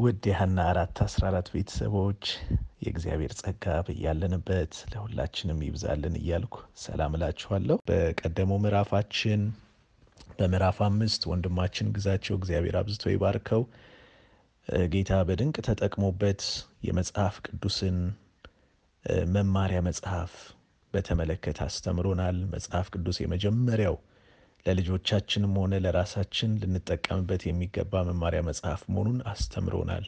ውድ የሀና አራት አስራ አራት ቤተሰቦች የእግዚአብሔር ጸጋ በያለንበት ለሁላችንም ይብዛልን እያልኩ ሰላም እላችኋለሁ። በቀደመው ምዕራፋችን በምዕራፍ አምስት ወንድማችን ግዛቸው እግዚአብሔር አብዝቶ ይባርከው ጌታ በድንቅ ተጠቅሞበት የመጽሐፍ ቅዱስን መማሪያ መጽሐፍ በተመለከተ አስተምሮናል። መጽሐፍ ቅዱስ የመጀመሪያው ለልጆቻችንም ሆነ ለራሳችን ልንጠቀምበት የሚገባ መማሪያ መጽሐፍ መሆኑን አስተምሮናል።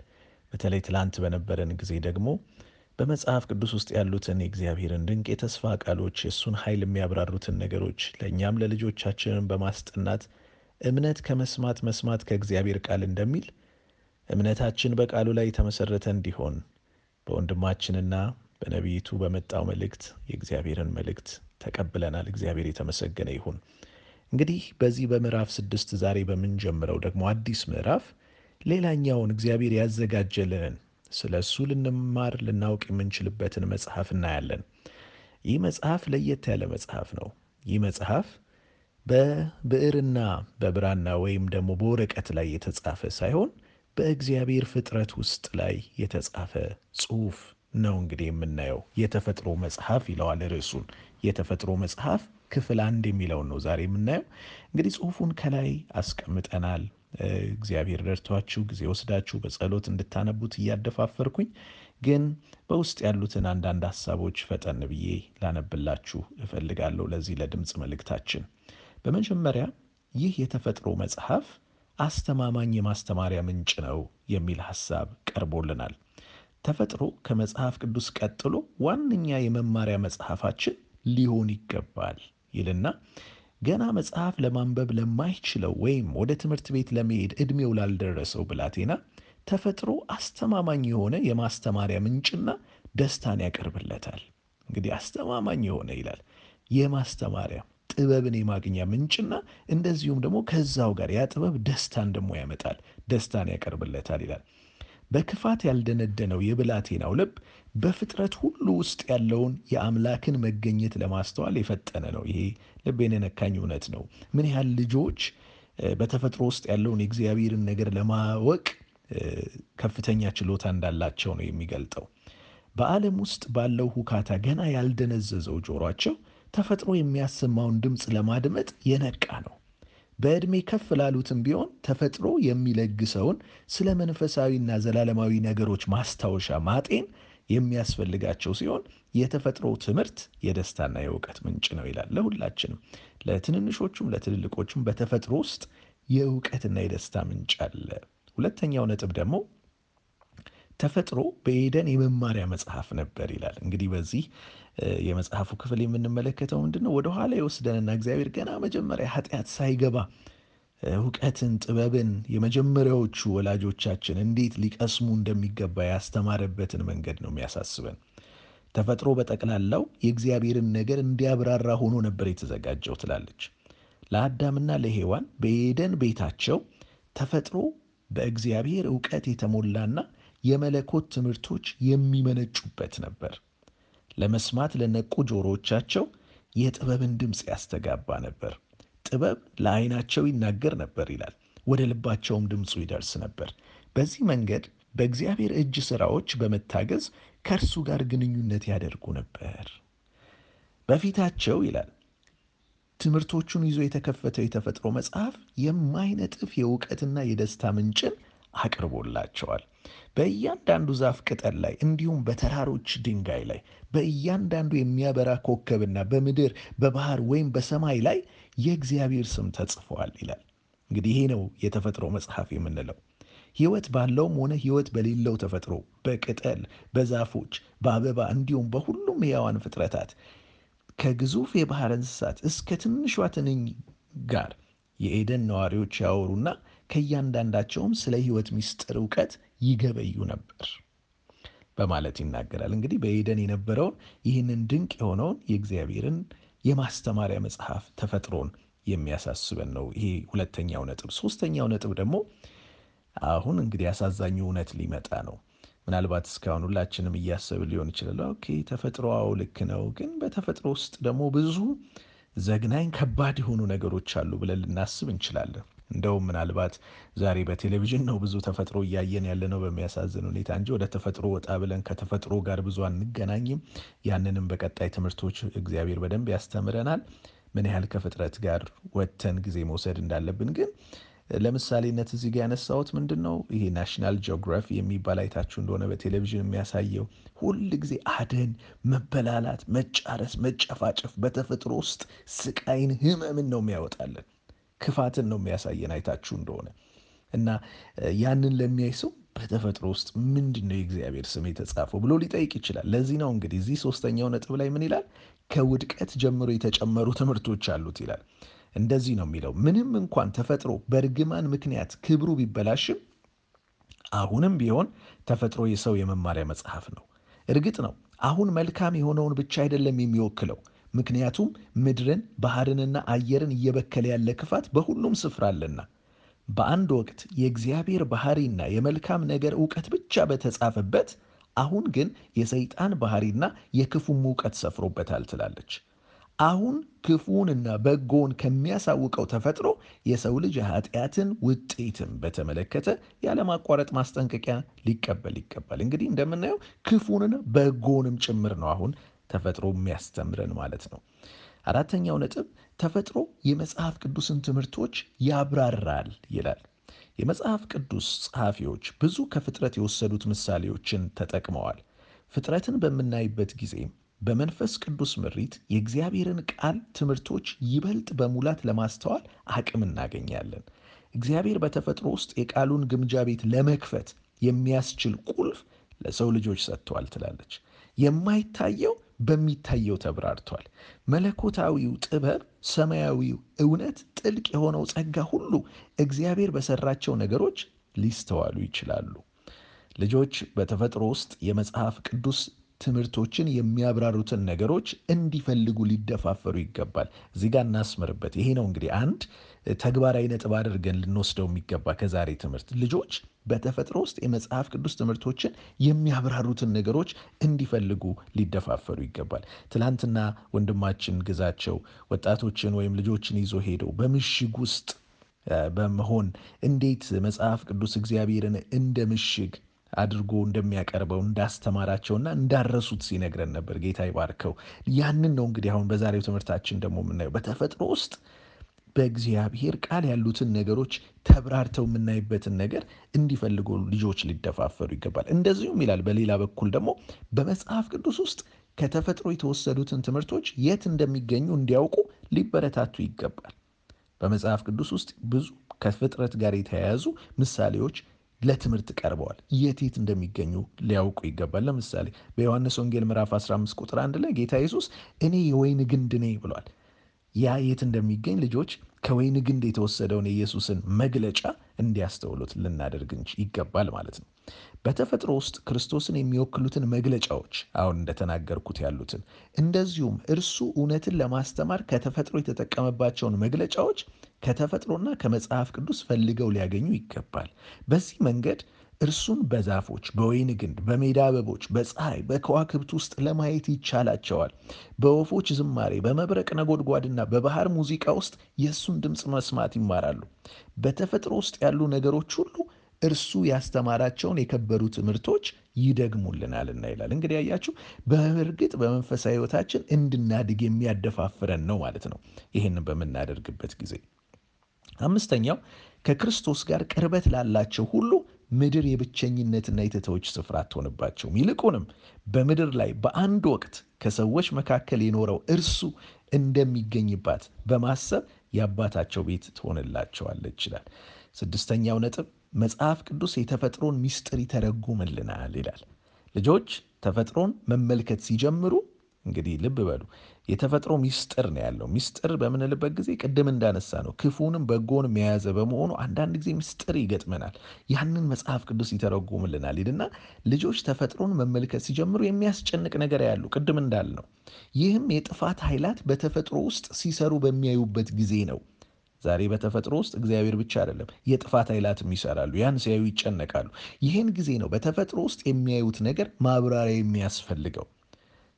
በተለይ ትላንት በነበረን ጊዜ ደግሞ በመጽሐፍ ቅዱስ ውስጥ ያሉትን የእግዚአብሔርን ድንቅ የተስፋ ቃሎች የእሱን ኃይል የሚያብራሩትን ነገሮች ለእኛም ለልጆቻችንን በማስጠናት እምነት ከመስማት መስማት ከእግዚአብሔር ቃል እንደሚል እምነታችን በቃሉ ላይ የተመሰረተ እንዲሆን በወንድማችንና በነቢይቱ በመጣው መልእክት የእግዚአብሔርን መልእክት ተቀብለናል። እግዚአብሔር የተመሰገነ ይሁን። እንግዲህ በዚህ በምዕራፍ ስድስት ዛሬ በምንጀምረው ደግሞ አዲስ ምዕራፍ ሌላኛውን እግዚአብሔር ያዘጋጀልንን ስለ እሱ ልንማር ልናውቅ የምንችልበትን መጽሐፍ እናያለን። ይህ መጽሐፍ ለየት ያለ መጽሐፍ ነው። ይህ መጽሐፍ በብዕርና በብራና ወይም ደግሞ በወረቀት ላይ የተጻፈ ሳይሆን በእግዚአብሔር ፍጥረት ውስጥ ላይ የተጻፈ ጽሑፍ ነው። እንግዲህ የምናየው የተፈጥሮ መጽሐፍ ይለዋል ርዕሱን። የተፈጥሮ መጽሐፍ ክፍል አንድ የሚለውን ነው ዛሬ የምናየው። እንግዲህ ጽሑፉን ከላይ አስቀምጠናል። እግዚአብሔር ረድቷችሁ ጊዜ ወስዳችሁ በጸሎት እንድታነቡት እያደፋፈርኩኝ ግን በውስጥ ያሉትን አንዳንድ ሀሳቦች ፈጠን ብዬ ላነብላችሁ እፈልጋለሁ ለዚህ ለድምፅ መልእክታችን። በመጀመሪያ ይህ የተፈጥሮ መጽሐፍ አስተማማኝ የማስተማሪያ ምንጭ ነው የሚል ሀሳብ ቀርቦልናል። ተፈጥሮ ከመጽሐፍ ቅዱስ ቀጥሎ ዋነኛ የመማሪያ መጽሐፋችን ሊሆን ይገባል ይልና ገና መጽሐፍ ለማንበብ ለማይችለው ወይም ወደ ትምህርት ቤት ለመሄድ ዕድሜው ላልደረሰው ብላቴና ተፈጥሮ አስተማማኝ የሆነ የማስተማሪያ ምንጭና ደስታን ያቀርብለታል። እንግዲህ አስተማማኝ የሆነ ይላል የማስተማሪያ ጥበብን የማግኛ ምንጭና እንደዚሁም ደግሞ ከዛው ጋር ያ ጥበብ ደስታን ደግሞ ያመጣል፣ ደስታን ያቀርብለታል ይላል። በክፋት ያልደነደነው የብላቴናው ልብ በፍጥረት ሁሉ ውስጥ ያለውን የአምላክን መገኘት ለማስተዋል የፈጠነ ነው። ይሄ ልቤን የነካኝ እውነት ነው። ምን ያህል ልጆች በተፈጥሮ ውስጥ ያለውን የእግዚአብሔርን ነገር ለማወቅ ከፍተኛ ችሎታ እንዳላቸው ነው የሚገልጠው። በዓለም ውስጥ ባለው ሁካታ ገና ያልደነዘዘው ጆሯቸው ተፈጥሮ የሚያሰማውን ድምፅ ለማድመጥ የነቃ ነው። በዕድሜ ከፍ ላሉትም ቢሆን ተፈጥሮ የሚለግሰውን ስለ መንፈሳዊና ዘላለማዊ ነገሮች ማስታወሻ ማጤን የሚያስፈልጋቸው ሲሆን የተፈጥሮ ትምህርት የደስታና የእውቀት ምንጭ ነው ይላል። ለሁላችንም ለትንንሾቹም ለትልልቆቹም በተፈጥሮ ውስጥ የእውቀትና የደስታ ምንጭ አለ። ሁለተኛው ነጥብ ደግሞ ተፈጥሮ በኤደን የመማሪያ መጽሐፍ ነበር ይላል። እንግዲህ በዚህ የመጽሐፉ ክፍል የምንመለከተው ምንድን ነው? ወደኋላ የወስደንና እግዚአብሔር ገና መጀመሪያ ኃጢአት ሳይገባ እውቀትን፣ ጥበብን የመጀመሪያዎቹ ወላጆቻችን እንዴት ሊቀስሙ እንደሚገባ ያስተማረበትን መንገድ ነው የሚያሳስበን። ተፈጥሮ በጠቅላላው የእግዚአብሔርን ነገር እንዲያብራራ ሆኖ ነበር የተዘጋጀው ትላለች። ለአዳምና ለሔዋን በኤደን ቤታቸው ተፈጥሮ በእግዚአብሔር እውቀት የተሞላና የመለኮት ትምህርቶች የሚመነጩበት ነበር። ለመስማት ለነቁ ጆሮዎቻቸው የጥበብን ድምፅ ያስተጋባ ነበር። ጥበብ ለዓይናቸው ይናገር ነበር ይላል፣ ወደ ልባቸውም ድምፁ ይደርስ ነበር። በዚህ መንገድ በእግዚአብሔር እጅ ሥራዎች በመታገዝ ከእርሱ ጋር ግንኙነት ያደርጉ ነበር። በፊታቸው ይላል ትምህርቶቹን ይዞ የተከፈተው የተፈጥሮ መጽሐፍ የማይነጥፍ የእውቀትና የደስታ ምንጭን አቅርቦላቸዋል። በእያንዳንዱ ዛፍ ቅጠል ላይ እንዲሁም በተራሮች ድንጋይ ላይ በእያንዳንዱ የሚያበራ ኮከብና በምድር በባህር ወይም በሰማይ ላይ የእግዚአብሔር ስም ተጽፏል ይላል። እንግዲህ ይሄ ነው የተፈጥሮ መጽሐፍ የምንለው። ሕይወት ባለውም ሆነ ሕይወት በሌለው ተፈጥሮ በቅጠል በዛፎች በአበባ እንዲሁም በሁሉም ሕያዋን ፍጥረታት ከግዙፍ የባህር እንስሳት እስከ ትንሿ ትንኝ ጋር የኤደን ነዋሪዎች ያወሩና ከእያንዳንዳቸውም ስለ ሕይወት ምስጢር እውቀት ይገበዩ ነበር በማለት ይናገራል። እንግዲህ በኤደን የነበረውን ይህንን ድንቅ የሆነውን የእግዚአብሔርን የማስተማሪያ መጽሐፍ ተፈጥሮን የሚያሳስበን ነው። ይሄ ሁለተኛው ነጥብ። ሶስተኛው ነጥብ ደግሞ አሁን እንግዲህ አሳዛኙ እውነት ሊመጣ ነው። ምናልባት እስካሁን ሁላችንም እያሰብን ሊሆን ይችላል። okay ተፈጥሮ አዎ ልክ ነው፣ ግን በተፈጥሮ ውስጥ ደግሞ ብዙ ዘግናኝ ከባድ የሆኑ ነገሮች አሉ ብለን ልናስብ እንችላለን። እንደውም ምናልባት ዛሬ በቴሌቪዥን ነው ብዙ ተፈጥሮ እያየን ያለ ነው በሚያሳዝን ሁኔታ እንጂ ወደ ተፈጥሮ ወጣ ብለን ከተፈጥሮ ጋር ብዙ አንገናኝም። ያንንም በቀጣይ ትምህርቶች እግዚአብሔር በደንብ ያስተምረናል። ምን ያህል ከፍጥረት ጋር ወጥተን ጊዜ መውሰድ እንዳለብን ግን ለምሳሌነት እዚህ ጋር ያነሳሁት ምንድን ነው ይሄ ናሽናል ጂኦግራፊ የሚባል አይታችሁ እንደሆነ በቴሌቪዥን የሚያሳየው ሁል ጊዜ አደን፣ መበላላት፣ መጫረስ፣ መጨፋጨፍ በተፈጥሮ ውስጥ ስቃይን፣ ህመምን ነው የሚያወጣለን። ክፋትን ነው የሚያሳየን አይታችሁ እንደሆነ እና ያንን ለሚያይ ሰው በተፈጥሮ ውስጥ ምንድን ነው የእግዚአብሔር ስም የተጻፈው ብሎ ሊጠይቅ ይችላል። ለዚህ ነው እንግዲህ እዚህ ሶስተኛው ነጥብ ላይ ምን ይላል? ከውድቀት ጀምሮ የተጨመሩ ትምህርቶች አሉት ይላል። እንደዚህ ነው የሚለው ምንም እንኳን ተፈጥሮ በእርግማን ምክንያት ክብሩ ቢበላሽም አሁንም ቢሆን ተፈጥሮ የሰው የመማሪያ መጽሐፍ ነው። እርግጥ ነው አሁን መልካም የሆነውን ብቻ አይደለም የሚወክለው። ምክንያቱም ምድርን ባህርንና አየርን እየበከለ ያለ ክፋት በሁሉም ስፍራ አለና። በአንድ ወቅት የእግዚአብሔር ባህሪና የመልካም ነገር እውቀት ብቻ በተጻፈበት፣ አሁን ግን የሰይጣን ባህሪና የክፉም እውቀት ሰፍሮበታል ትላለች። አሁን ክፉንና በጎውን ከሚያሳውቀው ተፈጥሮ የሰው ልጅ የኃጢአትን ውጤትን በተመለከተ ያለማቋረጥ ማስጠንቀቂያ ሊቀበል ይገባል። እንግዲህ እንደምናየው ክፉንና በጎውንም ጭምር ነው አሁን ተፈጥሮ የሚያስተምረን ማለት ነው። አራተኛው ነጥብ ተፈጥሮ የመጽሐፍ ቅዱስን ትምህርቶች ያብራራል ይላል። የመጽሐፍ ቅዱስ ጸሐፊዎች ብዙ ከፍጥረት የወሰዱት ምሳሌዎችን ተጠቅመዋል። ፍጥረትን በምናይበት ጊዜም በመንፈስ ቅዱስ ምሪት የእግዚአብሔርን ቃል ትምህርቶች ይበልጥ በሙላት ለማስተዋል አቅም እናገኛለን። እግዚአብሔር በተፈጥሮ ውስጥ የቃሉን ግምጃ ቤት ለመክፈት የሚያስችል ቁልፍ ለሰው ልጆች ሰጥተዋል ትላለች። የማይታየው በሚታየው ተብራርቷል። መለኮታዊው ጥበብ፣ ሰማያዊው እውነት፣ ጥልቅ የሆነው ጸጋ ሁሉ እግዚአብሔር በሰራቸው ነገሮች ሊስተዋሉ ይችላሉ። ልጆች በተፈጥሮ ውስጥ የመጽሐፍ ቅዱስ ትምህርቶችን የሚያብራሩትን ነገሮች እንዲፈልጉ ሊደፋፈሩ ይገባል። እዚህ ጋር እናስምርበት። ይሄ ነው እንግዲህ አንድ ተግባራዊ ነጥብ አድርገን ልንወስደው የሚገባ ከዛሬ ትምህርት ልጆች በተፈጥሮ ውስጥ የመጽሐፍ ቅዱስ ትምህርቶችን የሚያብራሩትን ነገሮች እንዲፈልጉ ሊደፋፈሩ ይገባል። ትላንትና ወንድማችን ግዛቸው ወጣቶችን ወይም ልጆችን ይዞ ሄደው በምሽግ ውስጥ በመሆን እንዴት መጽሐፍ ቅዱስ እግዚአብሔርን እንደ ምሽግ አድርጎ እንደሚያቀርበው እንዳስተማራቸውና እንዳረሱት ሲነግረን ነበር። ጌታ ይባርከው። ያንን ነው እንግዲህ አሁን በዛሬው ትምህርታችን ደግሞ የምናየው በተፈጥሮ ውስጥ በእግዚአብሔር ቃል ያሉትን ነገሮች ተብራርተው የምናይበትን ነገር እንዲፈልጉ ልጆች ሊደፋፈሩ ይገባል። እንደዚሁም ይላል በሌላ በኩል ደግሞ በመጽሐፍ ቅዱስ ውስጥ ከተፈጥሮ የተወሰዱትን ትምህርቶች የት እንደሚገኙ እንዲያውቁ ሊበረታቱ ይገባል። በመጽሐፍ ቅዱስ ውስጥ ብዙ ከፍጥረት ጋር የተያያዙ ምሳሌዎች ለትምህርት ቀርበዋል። የት የት እንደሚገኙ ሊያውቁ ይገባል። ለምሳሌ በዮሐንስ ወንጌል ምዕራፍ 15 ቁጥር አንድ ላይ ጌታ ኢየሱስ እኔ የወይን ግንድ ነኝ ብሏል። ያ የት እንደሚገኝ ልጆች ከወይን ግንድ የተወሰደውን የኢየሱስን መግለጫ እንዲያስተውሉት ልናደርግ ይገባል ማለት ነው። በተፈጥሮ ውስጥ ክርስቶስን የሚወክሉትን መግለጫዎች አሁን እንደተናገርኩት ያሉትን እንደዚሁም እርሱ እውነትን ለማስተማር ከተፈጥሮ የተጠቀመባቸውን መግለጫዎች ከተፈጥሮና ከመጽሐፍ ቅዱስ ፈልገው ሊያገኙ ይገባል። በዚህ መንገድ እርሱን በዛፎች፣ በወይን ግንድ፣ በሜዳ አበቦች፣ በፀሐይ፣ በከዋክብት ውስጥ ለማየት ይቻላቸዋል። በወፎች ዝማሬ፣ በመብረቅ ነጎድጓድና በባህር ሙዚቃ ውስጥ የእሱን ድምፅ መስማት ይማራሉ። በተፈጥሮ ውስጥ ያሉ ነገሮች ሁሉ እርሱ ያስተማራቸውን የከበሩ ትምህርቶች ይደግሙልናልና ይላል። እንግዲህ ያያችሁ በእርግጥ በመንፈሳዊ ሕይወታችን እንድናድግ የሚያደፋፍረን ነው ማለት ነው። ይህንን በምናደርግበት ጊዜ አምስተኛው ከክርስቶስ ጋር ቅርበት ላላቸው ሁሉ ምድር የብቸኝነትና የተተወች ስፍራ አትሆንባቸውም። ይልቁንም በምድር ላይ በአንድ ወቅት ከሰዎች መካከል የኖረው እርሱ እንደሚገኝባት በማሰብ የአባታቸው ቤት ትሆንላቸዋለች ይላል። ስድስተኛው ነጥብ መጽሐፍ ቅዱስ የተፈጥሮን ምስጢር ይተረጉምልናል ይላል። ልጆች ተፈጥሮን መመልከት ሲጀምሩ እንግዲህ ልብ በሉ የተፈጥሮ ሚስጥር ነው ያለው። ሚስጥር በምንልበት ጊዜ ቅድም እንዳነሳ ነው ክፉንም በጎንም የያዘ በመሆኑ አንዳንድ ጊዜ ሚስጥር ይገጥመናል። ያንን መጽሐፍ ቅዱስ ይተረጉምልናል ይልና ልጆች ተፈጥሮን መመልከት ሲጀምሩ የሚያስጨንቅ ነገር ያሉ ቅድም እንዳልነው ይህም የጥፋት ኃይላት በተፈጥሮ ውስጥ ሲሰሩ በሚያዩበት ጊዜ ነው። ዛሬ በተፈጥሮ ውስጥ እግዚአብሔር ብቻ አይደለም የጥፋት ኃይላትም ይሰራሉ። ያን ሲያዩ ይጨነቃሉ። ይህን ጊዜ ነው በተፈጥሮ ውስጥ የሚያዩት ነገር ማብራሪያ የሚያስፈልገው።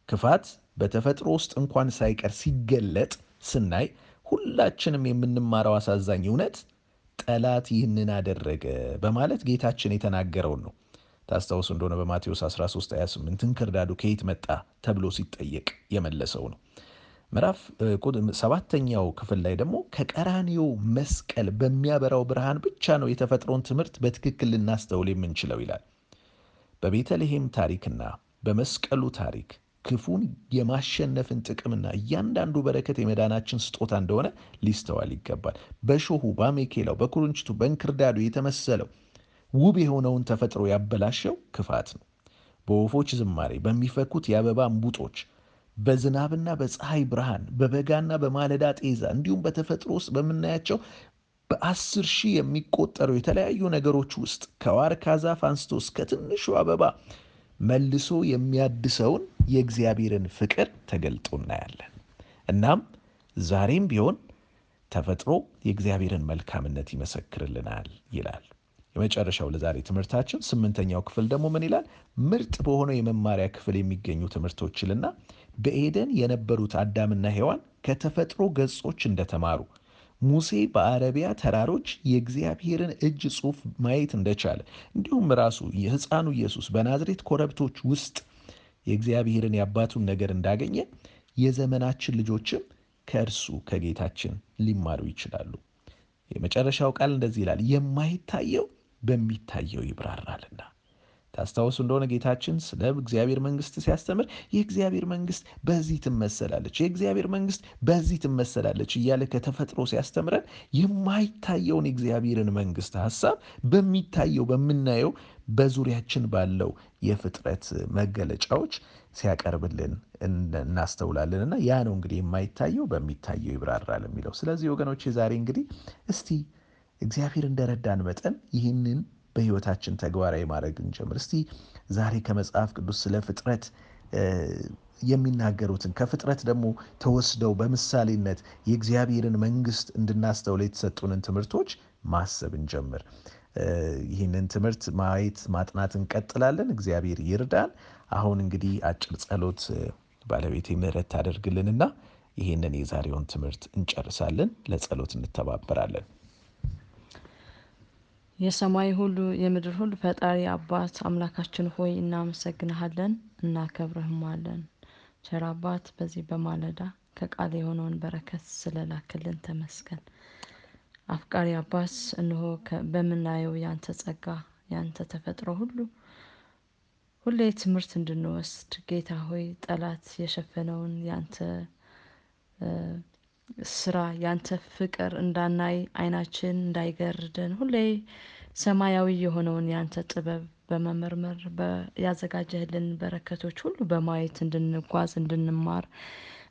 ክፋት በተፈጥሮ ውስጥ እንኳን ሳይቀር ሲገለጥ ስናይ ሁላችንም የምንማረው አሳዛኝ እውነት ጠላት ይህንን አደረገ በማለት ጌታችን የተናገረውን ነው። ታስታውሱ እንደሆነ በማቴዎስ 13 28 እንክርዳዱ ከየት መጣ ተብሎ ሲጠየቅ የመለሰው ነው። ምዕራፍ ሰባተኛው ክፍል ላይ ደግሞ ከቀራኒዮ መስቀል በሚያበራው ብርሃን ብቻ ነው የተፈጥሮን ትምህርት በትክክል ልናስተውል የምንችለው ይላል። በቤተልሔም ታሪክና በመስቀሉ ታሪክ ክፉን የማሸነፍን ጥቅምና እያንዳንዱ በረከት የመዳናችን ስጦታ እንደሆነ ሊስተዋል ይገባል። በሾሁ፣ በአሜኬላው፣ በኩርንችቱ፣ በእንክርዳዱ የተመሰለው ውብ የሆነውን ተፈጥሮ ያበላሸው ክፋት ነው። በወፎች ዝማሬ፣ በሚፈኩት የአበባ እምቡጦች፣ በዝናብና በፀሐይ ብርሃን፣ በበጋና በማለዳ ጤዛ እንዲሁም በተፈጥሮ ውስጥ በምናያቸው በአስር ሺህ የሚቆጠሩ የተለያዩ ነገሮች ውስጥ ከዋርካ ዛፍ አንስቶ እስከ ትንሹ አበባ መልሶ የሚያድሰውን የእግዚአብሔርን ፍቅር ተገልጦ እናያለን። እናም ዛሬም ቢሆን ተፈጥሮ የእግዚአብሔርን መልካምነት ይመሰክርልናል ይላል። የመጨረሻው ለዛሬ ትምህርታችን ስምንተኛው ክፍል ደግሞ ምን ይላል? ምርጥ በሆነው የመማሪያ ክፍል የሚገኙ ትምህርቶችልና በኤደን የነበሩት አዳምና ሔዋን ከተፈጥሮ ገጾች እንደተማሩ ሙሴ በአረቢያ ተራሮች የእግዚአብሔርን እጅ ጽሑፍ ማየት እንደቻለ እንዲሁም ራሱ የሕፃኑ ኢየሱስ በናዝሬት ኮረብቶች ውስጥ የእግዚአብሔርን የአባቱን ነገር እንዳገኘ የዘመናችን ልጆችም ከእርሱ ከጌታችን ሊማሩ ይችላሉ። የመጨረሻው ቃል እንደዚህ ይላል፣ የማይታየው በሚታየው ይብራራልና። ታስታውሱ እንደሆነ ጌታችን ስለ እግዚአብሔር መንግስት ሲያስተምር የእግዚአብሔር መንግስት በዚህ ትመሰላለች፣ የእግዚአብሔር መንግስት በዚህ ትመሰላለች እያለ ከተፈጥሮ ሲያስተምረን የማይታየውን የእግዚአብሔርን መንግስት ሀሳብ በሚታየው በምናየው በዙሪያችን ባለው የፍጥረት መገለጫዎች ሲያቀርብልን እናስተውላለን። እና ያ ነው እንግዲህ የማይታየው በሚታየው ይብራራል የሚለው። ስለዚህ ወገኖች ዛሬ እንግዲህ እስቲ እግዚአብሔር እንደረዳን መጠን ይህንን በህይወታችን ተግባራዊ ማድረግ እንጀምር። እስቲ ዛሬ ከመጽሐፍ ቅዱስ ስለ ፍጥረት የሚናገሩትን ከፍጥረት ደግሞ ተወስደው በምሳሌነት የእግዚአብሔርን መንግስት እንድናስተውል የተሰጡንን ትምህርቶች ማሰብ እንጀምር። ይህንን ትምህርት ማየት ማጥናት እንቀጥላለን። እግዚአብሔር ይርዳን። አሁን እንግዲህ አጭር ጸሎት ባለቤቴ ምህረት ታደርግልንና ይህንን የዛሬውን ትምህርት እንጨርሳለን። ለጸሎት እንተባበራለን። የሰማይ ሁሉ የምድር ሁሉ ፈጣሪ አባት አምላካችን ሆይ እናመሰግንሃለን፣ እናከብርህማለን። ቸር አባት በዚህ በማለዳ ከቃል የሆነውን በረከት ስለላክልን ተመስገን። አፍቃሪ አባት እንሆ በምናየው ያንተ ጸጋ ያንተ ተፈጥሮ ሁሉ ሁሌ ትምህርት እንድንወስድ ጌታ ሆይ ጠላት የሸፈነውን ያንተ ስራ ያንተ ፍቅር እንዳናይ አይናችን እንዳይገርደን ሁሌ ሰማያዊ የሆነውን ያንተ ጥበብ በመመርመር ያዘጋጀህልን በረከቶች ሁሉ በማየት እንድንጓዝ እንድንማር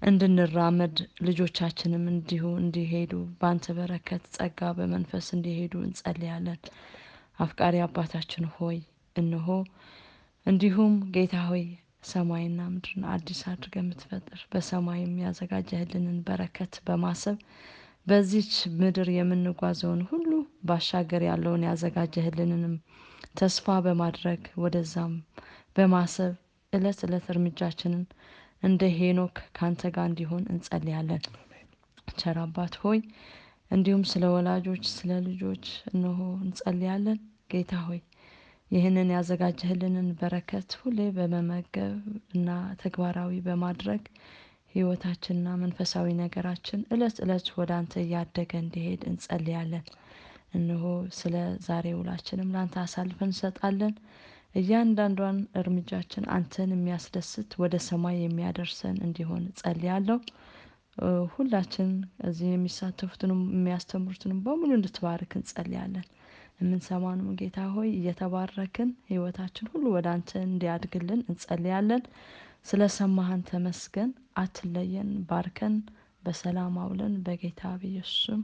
እንድንራመድ ልጆቻችንም እንዲሁ እንዲሄዱ በአንተ በረከት ጸጋ በመንፈስ እንዲሄዱ እንጸልያለን። አፍቃሪ አባታችን ሆይ እንሆ እንዲሁም ጌታ ሆይ ሰማይና ምድርን አዲስ አድርገህ የምትፈጥር በሰማይም ያዘጋጀህልንን በረከት በማሰብ በዚች ምድር የምንጓዘውን ሁሉ ባሻገር ያለውን ያዘጋጀህልንንም ተስፋ በማድረግ ወደዛም በማሰብ እለት እለት እርምጃችንን እንደ ሄኖክ ካንተ ጋር እንዲሆን እንጸልያለን። ቸር አባት ሆይ እንዲሁም ስለ ወላጆች ስለ ልጆች እነሆ እንጸልያለን። ጌታ ሆይ ይህንን ያዘጋጀህልንን በረከት ሁሌ በመመገብ እና ተግባራዊ በማድረግ ህይወታችንና መንፈሳዊ ነገራችን እለት እለት ወደ አንተ እያደገ እንዲሄድ እንጸልያለን። እነሆ ስለ ዛሬ ውላችንም ለአንተ አሳልፈን እንሰጣለን። እያንዳንዷን እርምጃችን አንተን የሚያስደስት ወደ ሰማይ የሚያደርሰን እንዲሆን ጸልያለሁ። ሁላችን እዚህ የሚሳተፉትንም የሚያስተምሩትንም በሙሉ እንድትባርክ እንጸልያለን። የምንሰማንም ጌታ ሆይ እየተባረክን ህይወታችን ሁሉ ወደ አንተ እንዲያድግልን እንጸልያለን። ስለ ሰማህን ተመስገን። አትለየን፣ ባርከን፣ በሰላም አውለን። በጌታ በኢየሱስም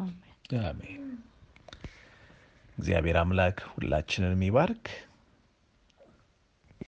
አሜን። እግዚአብሔር አምላክ ሁላችንን የሚባርክ